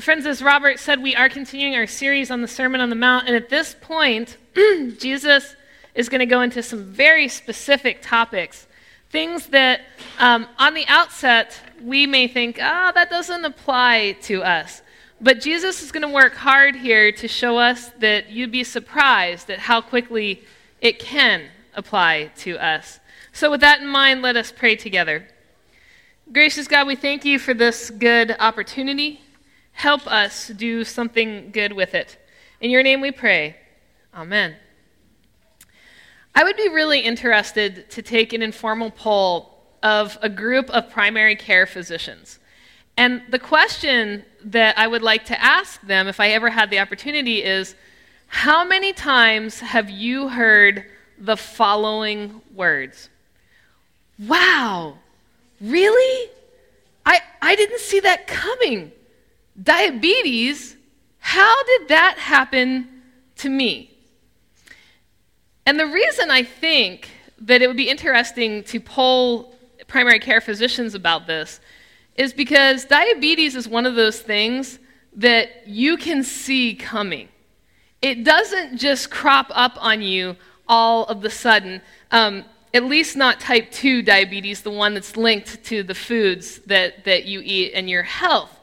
Well, friends, as Robert said, we are continuing our series on the Sermon on the Mount, and at this point, Jesus is going to go into some very specific topics. Things that, um, on the outset, we may think, ah, oh, that doesn't apply to us. But Jesus is going to work hard here to show us that you'd be surprised at how quickly it can apply to us. So, with that in mind, let us pray together. Gracious God, we thank you for this good opportunity Help us do something good with it. In your name we pray. Amen. I would be really interested to take an informal poll of a group of primary care physicians. And the question that I would like to ask them, if I ever had the opportunity, is how many times have you heard the following words? Wow, really? I, I didn't see that coming. Diabetes? How did that happen to me? And the reason I think that it would be interesting to poll primary care physicians about this is because diabetes is one of those things that you can see coming. It doesn't just crop up on you all of the sudden, um, at least not type 2 diabetes, the one that's linked to the foods that, that you eat and your health.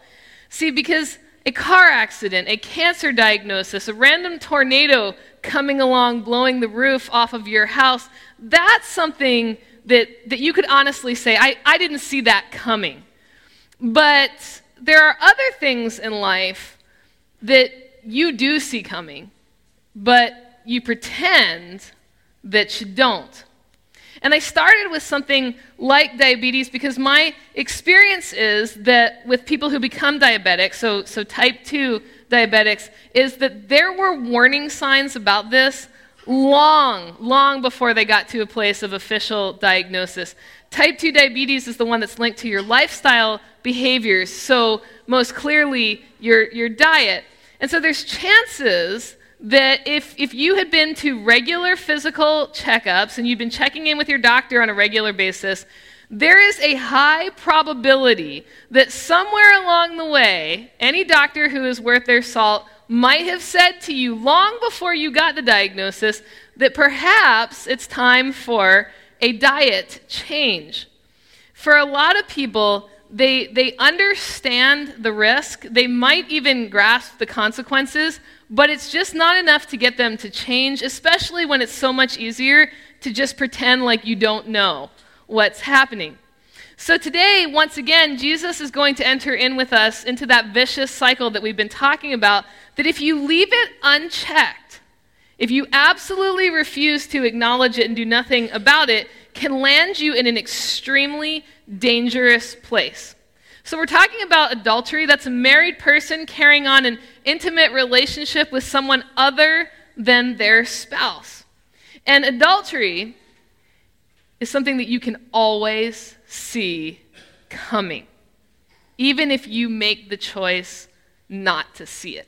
See, because a car accident, a cancer diagnosis, a random tornado coming along, blowing the roof off of your house, that's something that, that you could honestly say, I, I didn't see that coming. But there are other things in life that you do see coming, but you pretend that you don't. And I started with something like diabetes because my experience is that with people who become diabetic, so, so type 2 diabetics, is that there were warning signs about this long, long before they got to a place of official diagnosis. Type 2 diabetes is the one that's linked to your lifestyle behaviors, so most clearly your, your diet. And so there's chances that if, if you had been to regular physical checkups and you've been checking in with your doctor on a regular basis, there is a high probability that somewhere along the way, any doctor who is worth their salt might have said to you long before you got the diagnosis that perhaps it's time for a diet change. For a lot of people, they, they understand the risk, they might even grasp the consequences, but it's just not enough to get them to change, especially when it's so much easier to just pretend like you don't know what's happening. So today, once again, Jesus is going to enter in with us into that vicious cycle that we've been talking about. That if you leave it unchecked, if you absolutely refuse to acknowledge it and do nothing about it, can land you in an extremely dangerous place. So, we're talking about adultery. That's a married person carrying on an intimate relationship with someone other than their spouse. And adultery is something that you can always see coming, even if you make the choice not to see it.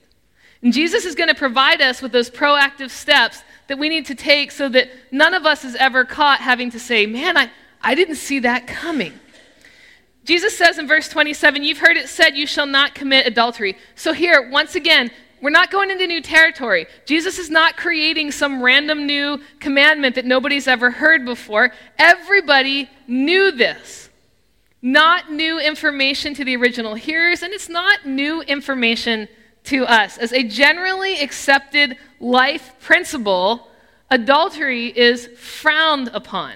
And Jesus is going to provide us with those proactive steps that we need to take so that none of us is ever caught having to say, Man, I, I didn't see that coming. Jesus says in verse 27, You've heard it said, You shall not commit adultery. So, here, once again, we're not going into new territory. Jesus is not creating some random new commandment that nobody's ever heard before. Everybody knew this. Not new information to the original hearers, and it's not new information to us. As a generally accepted life principle, adultery is frowned upon.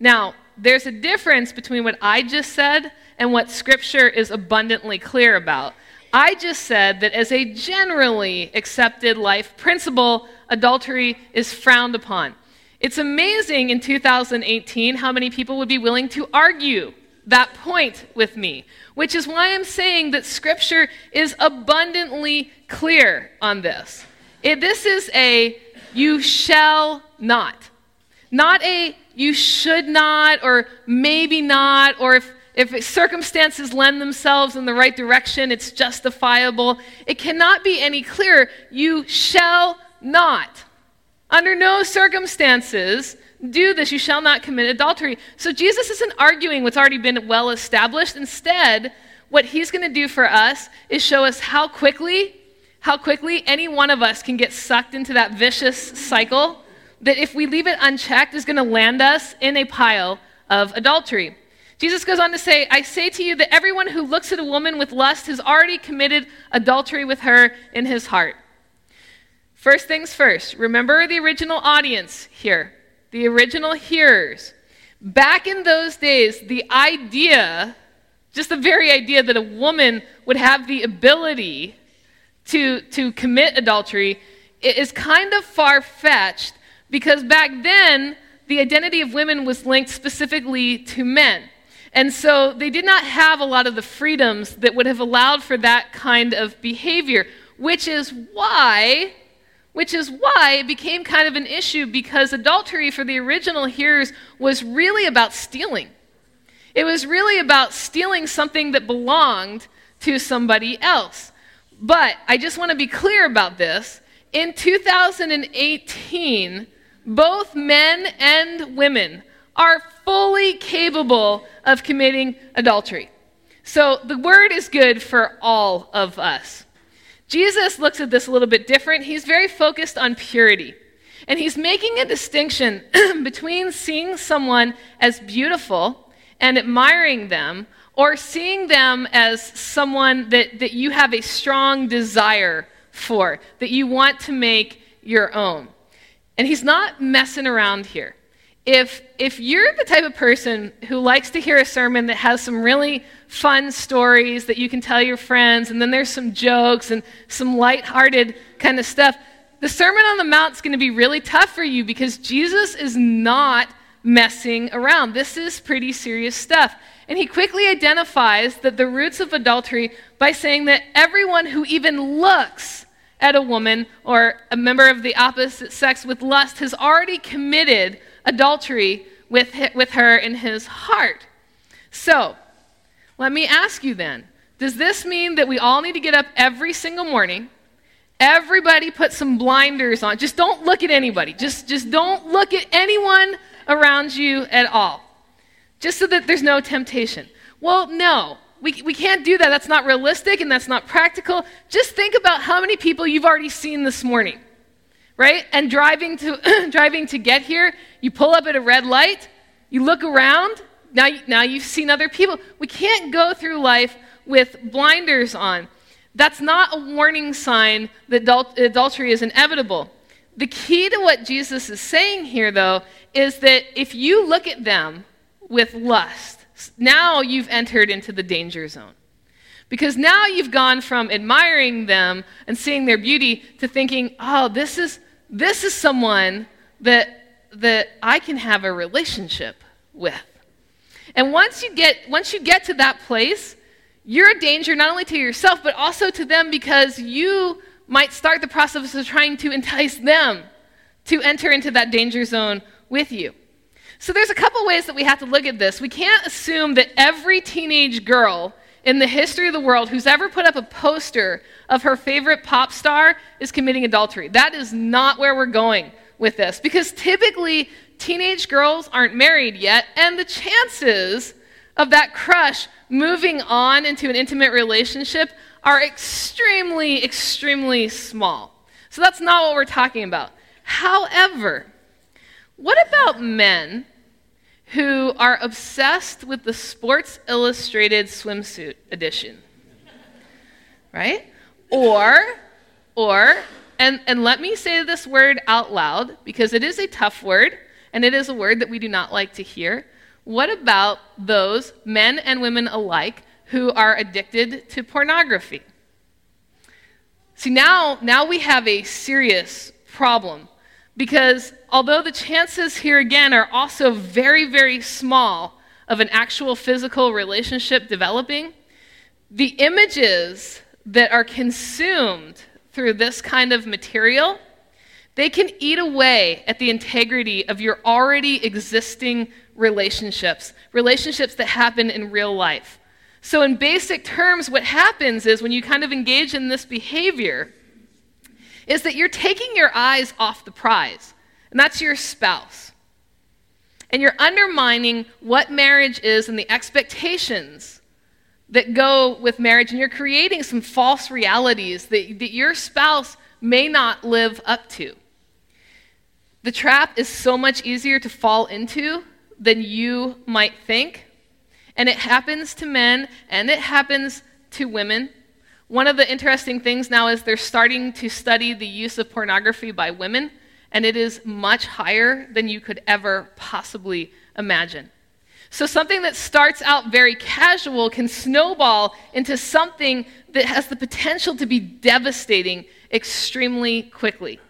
Now, there's a difference between what I just said and what Scripture is abundantly clear about. I just said that as a generally accepted life principle, adultery is frowned upon. It's amazing in 2018 how many people would be willing to argue that point with me, which is why I'm saying that Scripture is abundantly clear on this. It, this is a you shall not, not a you should not, or maybe not, or if, if circumstances lend themselves in the right direction, it's justifiable. It cannot be any clearer. You shall not, under no circumstances, do this. You shall not commit adultery. So Jesus isn't arguing what's already been well established. Instead, what he's going to do for us is show us how quickly, how quickly any one of us can get sucked into that vicious cycle that if we leave it unchecked is going to land us in a pile of adultery. Jesus goes on to say, I say to you that everyone who looks at a woman with lust has already committed adultery with her in his heart. First things first, remember the original audience here, the original hearers. Back in those days, the idea, just the very idea that a woman would have the ability to, to commit adultery is kind of far fetched because back then, the identity of women was linked specifically to men. And so they did not have a lot of the freedoms that would have allowed for that kind of behavior, which is why which is why it became kind of an issue because adultery for the original hearers was really about stealing. It was really about stealing something that belonged to somebody else. But I just want to be clear about this. In 2018, both men and women are fully capable of committing adultery. So the word is good for all of us. Jesus looks at this a little bit different. He's very focused on purity. And he's making a distinction between seeing someone as beautiful and admiring them, or seeing them as someone that, that you have a strong desire for, that you want to make your own. And he's not messing around here if, if you're the type of person who likes to hear a sermon that has some really fun stories that you can tell your friends, and then there's some jokes and some light-hearted kind of stuff, the Sermon on the Mount is going to be really tough for you because Jesus is not messing around. This is pretty serious stuff. And he quickly identifies that the roots of adultery by saying that everyone who even looks at a woman or a member of the opposite sex with lust has already committed adultery with, with her in his heart. So, let me ask you then does this mean that we all need to get up every single morning? Everybody put some blinders on. Just don't look at anybody. Just, just don't look at anyone around you at all. Just so that there's no temptation. Well, no. We, we can't do that. That's not realistic and that's not practical. Just think about how many people you've already seen this morning right? And driving to, driving to get here, you pull up at a red light, you look around, now, now you've seen other people. We can't go through life with blinders on. That's not a warning sign that adul- adultery is inevitable. The key to what Jesus is saying here, though, is that if you look at them with lust, now you've entered into the danger zone. Because now you've gone from admiring them and seeing their beauty to thinking, oh, this is, this is someone that, that I can have a relationship with. And once you get, once you get to that place, you're a danger not only to yourself, but also to them because you might start the process of trying to entice them to enter into that danger zone with you. So there's a couple ways that we have to look at this. We can't assume that every teenage girl in the history of the world who's ever put up a poster of her favorite pop star is committing adultery. That is not where we're going with this because typically teenage girls aren't married yet, and the chances of that crush moving on into an intimate relationship are extremely, extremely small. So that's not what we're talking about. However, what about men who are obsessed with the Sports Illustrated swimsuit edition. Right? Or, or, and, and let me say this word out loud because it is a tough word and it is a word that we do not like to hear. What about those men and women alike who are addicted to pornography? See, now, now we have a serious problem because although the chances here again are also very, very small of an actual physical relationship developing, the images that are consumed through this kind of material they can eat away at the integrity of your already existing relationships relationships that happen in real life. So in basic terms what happens is when you kind of engage in this behavior is that you're taking your eyes off the prize, and that's your spouse. And you're undermining what marriage is and the expectations that go with marriage, and you're creating some false realities that, that your spouse may not live up to. The trap is so much easier to fall into than you might think. And it happens to men and it happens to women. One of the interesting things now is they're starting to study the use of pornography by women, and it is much higher than you could ever possibly imagine. So, something that starts out very casual can snowball into something that has the potential to be devastating extremely quickly.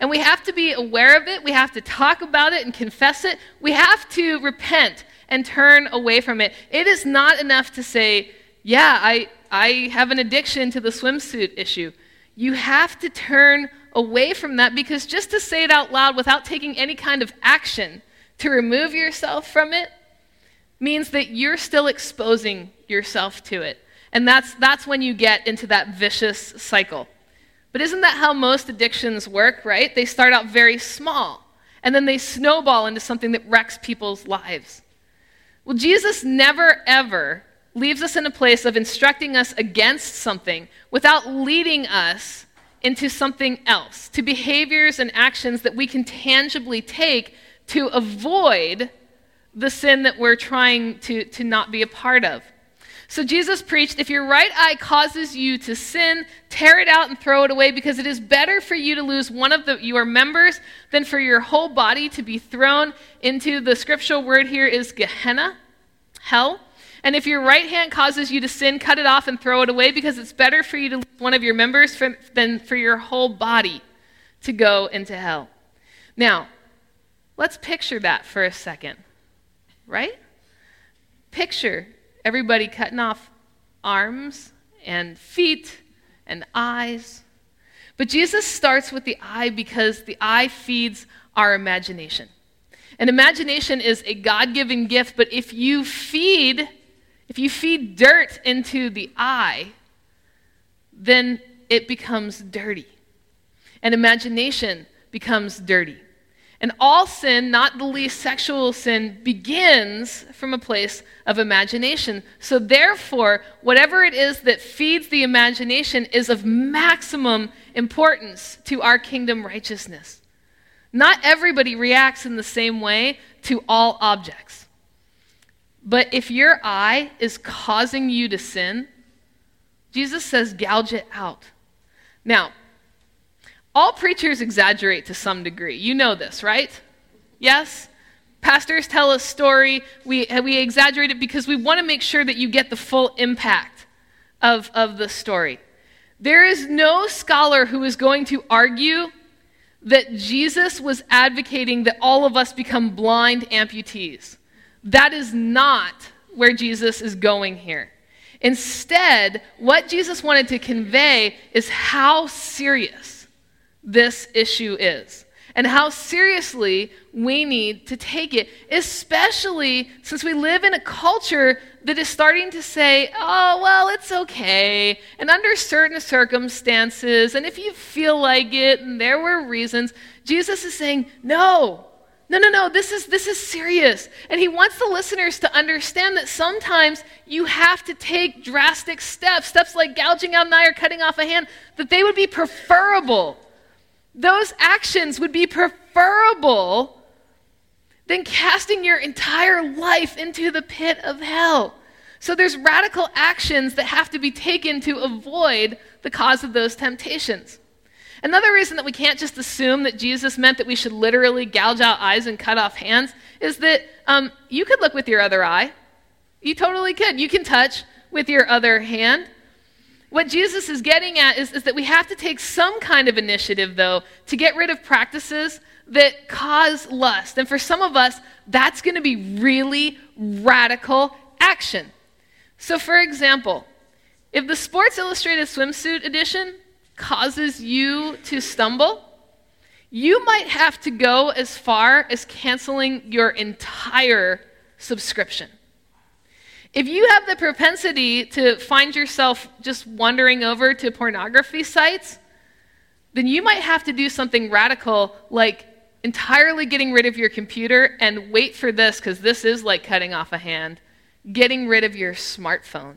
And we have to be aware of it. We have to talk about it and confess it. We have to repent and turn away from it. It is not enough to say, yeah, I, I have an addiction to the swimsuit issue. You have to turn away from that because just to say it out loud without taking any kind of action to remove yourself from it means that you're still exposing yourself to it. And that's, that's when you get into that vicious cycle. But isn't that how most addictions work, right? They start out very small, and then they snowball into something that wrecks people's lives. Well, Jesus never, ever leaves us in a place of instructing us against something without leading us into something else, to behaviors and actions that we can tangibly take to avoid the sin that we're trying to, to not be a part of. So Jesus preached if your right eye causes you to sin, tear it out and throw it away, because it is better for you to lose one of the, your members than for your whole body to be thrown into the scriptural word here is Gehenna, hell. And if your right hand causes you to sin, cut it off and throw it away, because it's better for you to lose one of your members for, than for your whole body to go into hell. Now, let's picture that for a second right? Picture everybody cutting off arms and feet and eyes. But Jesus starts with the eye because the eye feeds our imagination. And imagination is a God given gift, but if you feed, if you feed dirt into the eye, then it becomes dirty. And imagination becomes dirty. And all sin, not the least sexual sin, begins from a place of imagination. So, therefore, whatever it is that feeds the imagination is of maximum importance to our kingdom righteousness. Not everybody reacts in the same way to all objects. But if your eye is causing you to sin, Jesus says, gouge it out. Now, all preachers exaggerate to some degree. You know this, right? Yes? Pastors tell a story. We, we exaggerate it because we want to make sure that you get the full impact of, of the story. There is no scholar who is going to argue that Jesus was advocating that all of us become blind amputees. That is not where Jesus is going here. Instead, what Jesus wanted to convey is how serious this issue is and how seriously we need to take it, especially since we live in a culture that is starting to say, oh, well, it's okay, and under certain circumstances, and if you feel like it, and there were reasons, Jesus is saying, no. No, no, no, this is, this is serious. And he wants the listeners to understand that sometimes you have to take drastic steps, steps like gouging out an eye or cutting off a hand, that they would be preferable those actions would be preferable than casting your entire life into the pit of hell. So there's radical actions that have to be taken to avoid the cause of those temptations. Another reason that we can't just assume that Jesus meant that we should literally gouge out eyes and cut off hands is that um, you could look with your other eye. You totally could. You can touch with your other hand. What Jesus is getting at is, is that we have to take some kind of initiative, though, to get rid of practices that cause lust. And for some of us, that's going to be really radical action. So, for example, if the Sports Illustrated swimsuit edition causes you to stumble, you might have to go as far as canceling your entire subscription. If you have the propensity to find yourself just wandering over to pornography sites, then you might have to do something radical like entirely getting rid of your computer and wait for this, because this is like cutting off a hand, getting rid of your smartphone.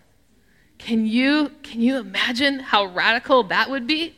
Can you, can you imagine how radical that would be?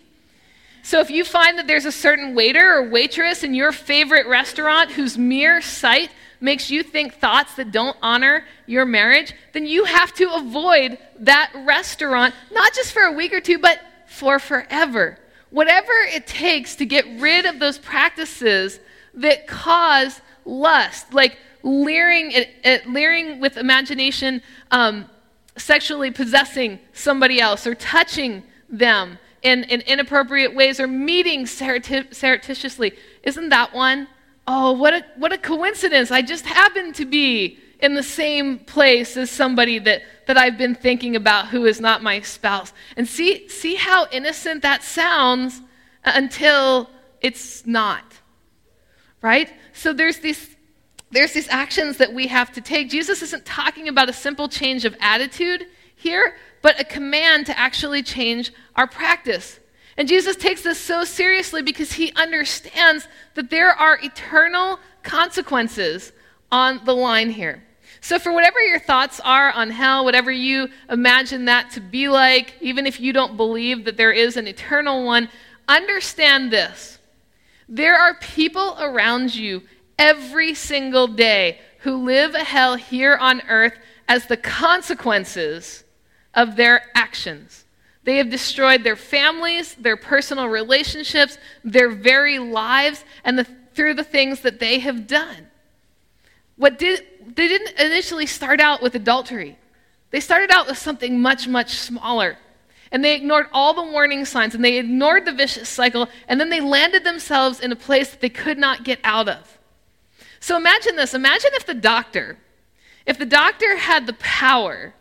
So, if you find that there's a certain waiter or waitress in your favorite restaurant whose mere sight makes you think thoughts that don't honor your marriage, then you have to avoid that restaurant, not just for a week or two, but for forever. Whatever it takes to get rid of those practices that cause lust, like leering, at leering with imagination, um, sexually possessing somebody else, or touching them in, in inappropriate ways, or meeting surreptitiously. Isn't that one? oh, what a, what a coincidence. I just happen to be in the same place as somebody that, that I've been thinking about who is not my spouse. And see, see how innocent that sounds until it's not. Right? So there's these, there's these actions that we have to take. Jesus isn't talking about a simple change of attitude here, but a command to actually change our practice. And Jesus takes this so seriously because he understands that there are eternal consequences on the line here. So, for whatever your thoughts are on hell, whatever you imagine that to be like, even if you don't believe that there is an eternal one, understand this. There are people around you every single day who live a hell here on earth as the consequences of their actions. They have destroyed their families, their personal relationships, their very lives, and the, through the things that they have done. What did, they didn't initially start out with adultery. They started out with something much, much smaller. And they ignored all the warning signs and they ignored the vicious cycle, and then they landed themselves in a place that they could not get out of. So imagine this imagine if the doctor, if the doctor had the power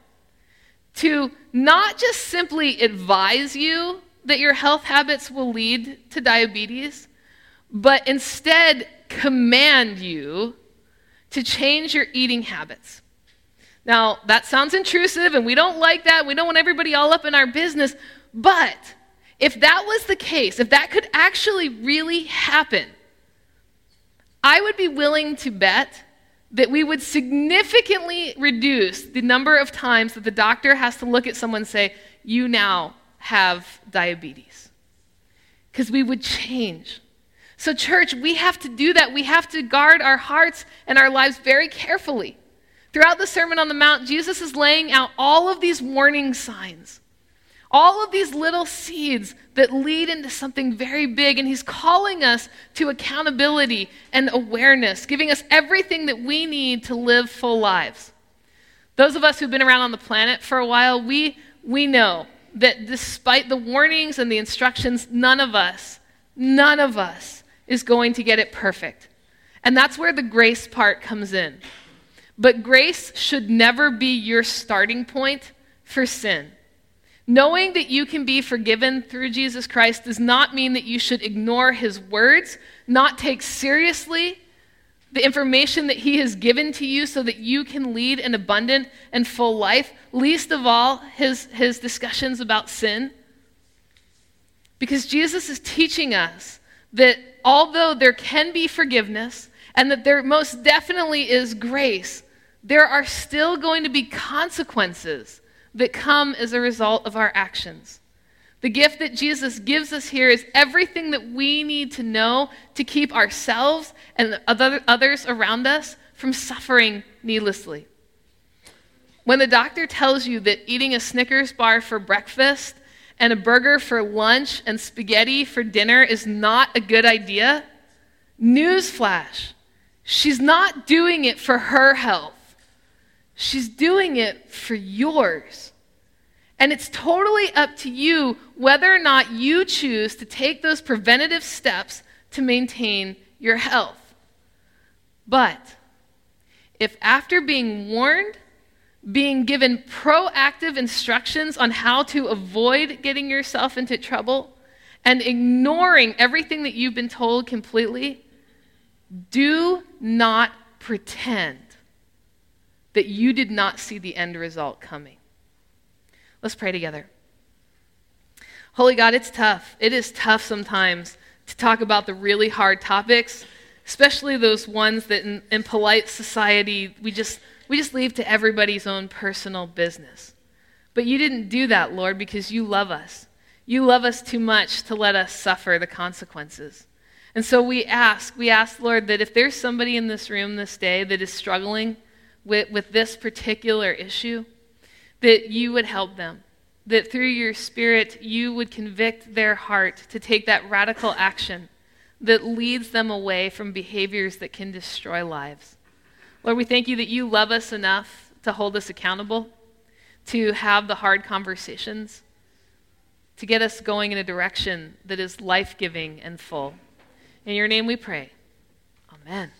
to not just simply advise you that your health habits will lead to diabetes, but instead command you to change your eating habits. Now, that sounds intrusive, and we don't like that. We don't want everybody all up in our business. But if that was the case, if that could actually really happen, I would be willing to bet that we would significantly reduce the number of times that the doctor has to look at someone and say, You now have diabetes. Because we would change. So, church, we have to do that. We have to guard our hearts and our lives very carefully. Throughout the Sermon on the Mount, Jesus is laying out all of these warning signs. All of these little seeds that lead into something very big, and He's calling us to accountability and awareness, giving us everything that we need to live full lives. Those of us who've been around on the planet for a while, we, we know that despite the warnings and the instructions, none of us, none of us is going to get it perfect. And that's where the grace part comes in. But grace should never be your starting point for sin. Knowing that you can be forgiven through Jesus Christ does not mean that you should ignore his words, not take seriously the information that he has given to you so that you can lead an abundant and full life, least of all his, his discussions about sin. Because Jesus is teaching us that although there can be forgiveness and that there most definitely is grace, there are still going to be consequences that come as a result of our actions. The gift that Jesus gives us here is everything that we need to know to keep ourselves and other, others around us from suffering needlessly. When the doctor tells you that eating a Snickers bar for breakfast and a burger for lunch and spaghetti for dinner is not a good idea, newsflash, she's not doing it for her health. She's doing it for yours. And it's totally up to you whether or not you choose to take those preventative steps to maintain your health. But if after being warned, being given proactive instructions on how to avoid getting yourself into trouble, and ignoring everything that you've been told completely, do not pretend that you did not see the end result coming. Let's pray together. Holy God, it's tough. It is tough sometimes to talk about the really hard topics, especially those ones that in, in polite society we just, we just leave to everybody's own personal business. But you didn't do that, Lord, because you love us. You love us too much to let us suffer the consequences. And so we ask, we ask, Lord, that if there's somebody in this room this day that is struggling with, with this particular issue, that you would help them. That through your Spirit, you would convict their heart to take that radical action that leads them away from behaviors that can destroy lives. Lord, we thank you that you love us enough to hold us accountable, to have the hard conversations, to get us going in a direction that is life giving and full. In your name we pray. Amen.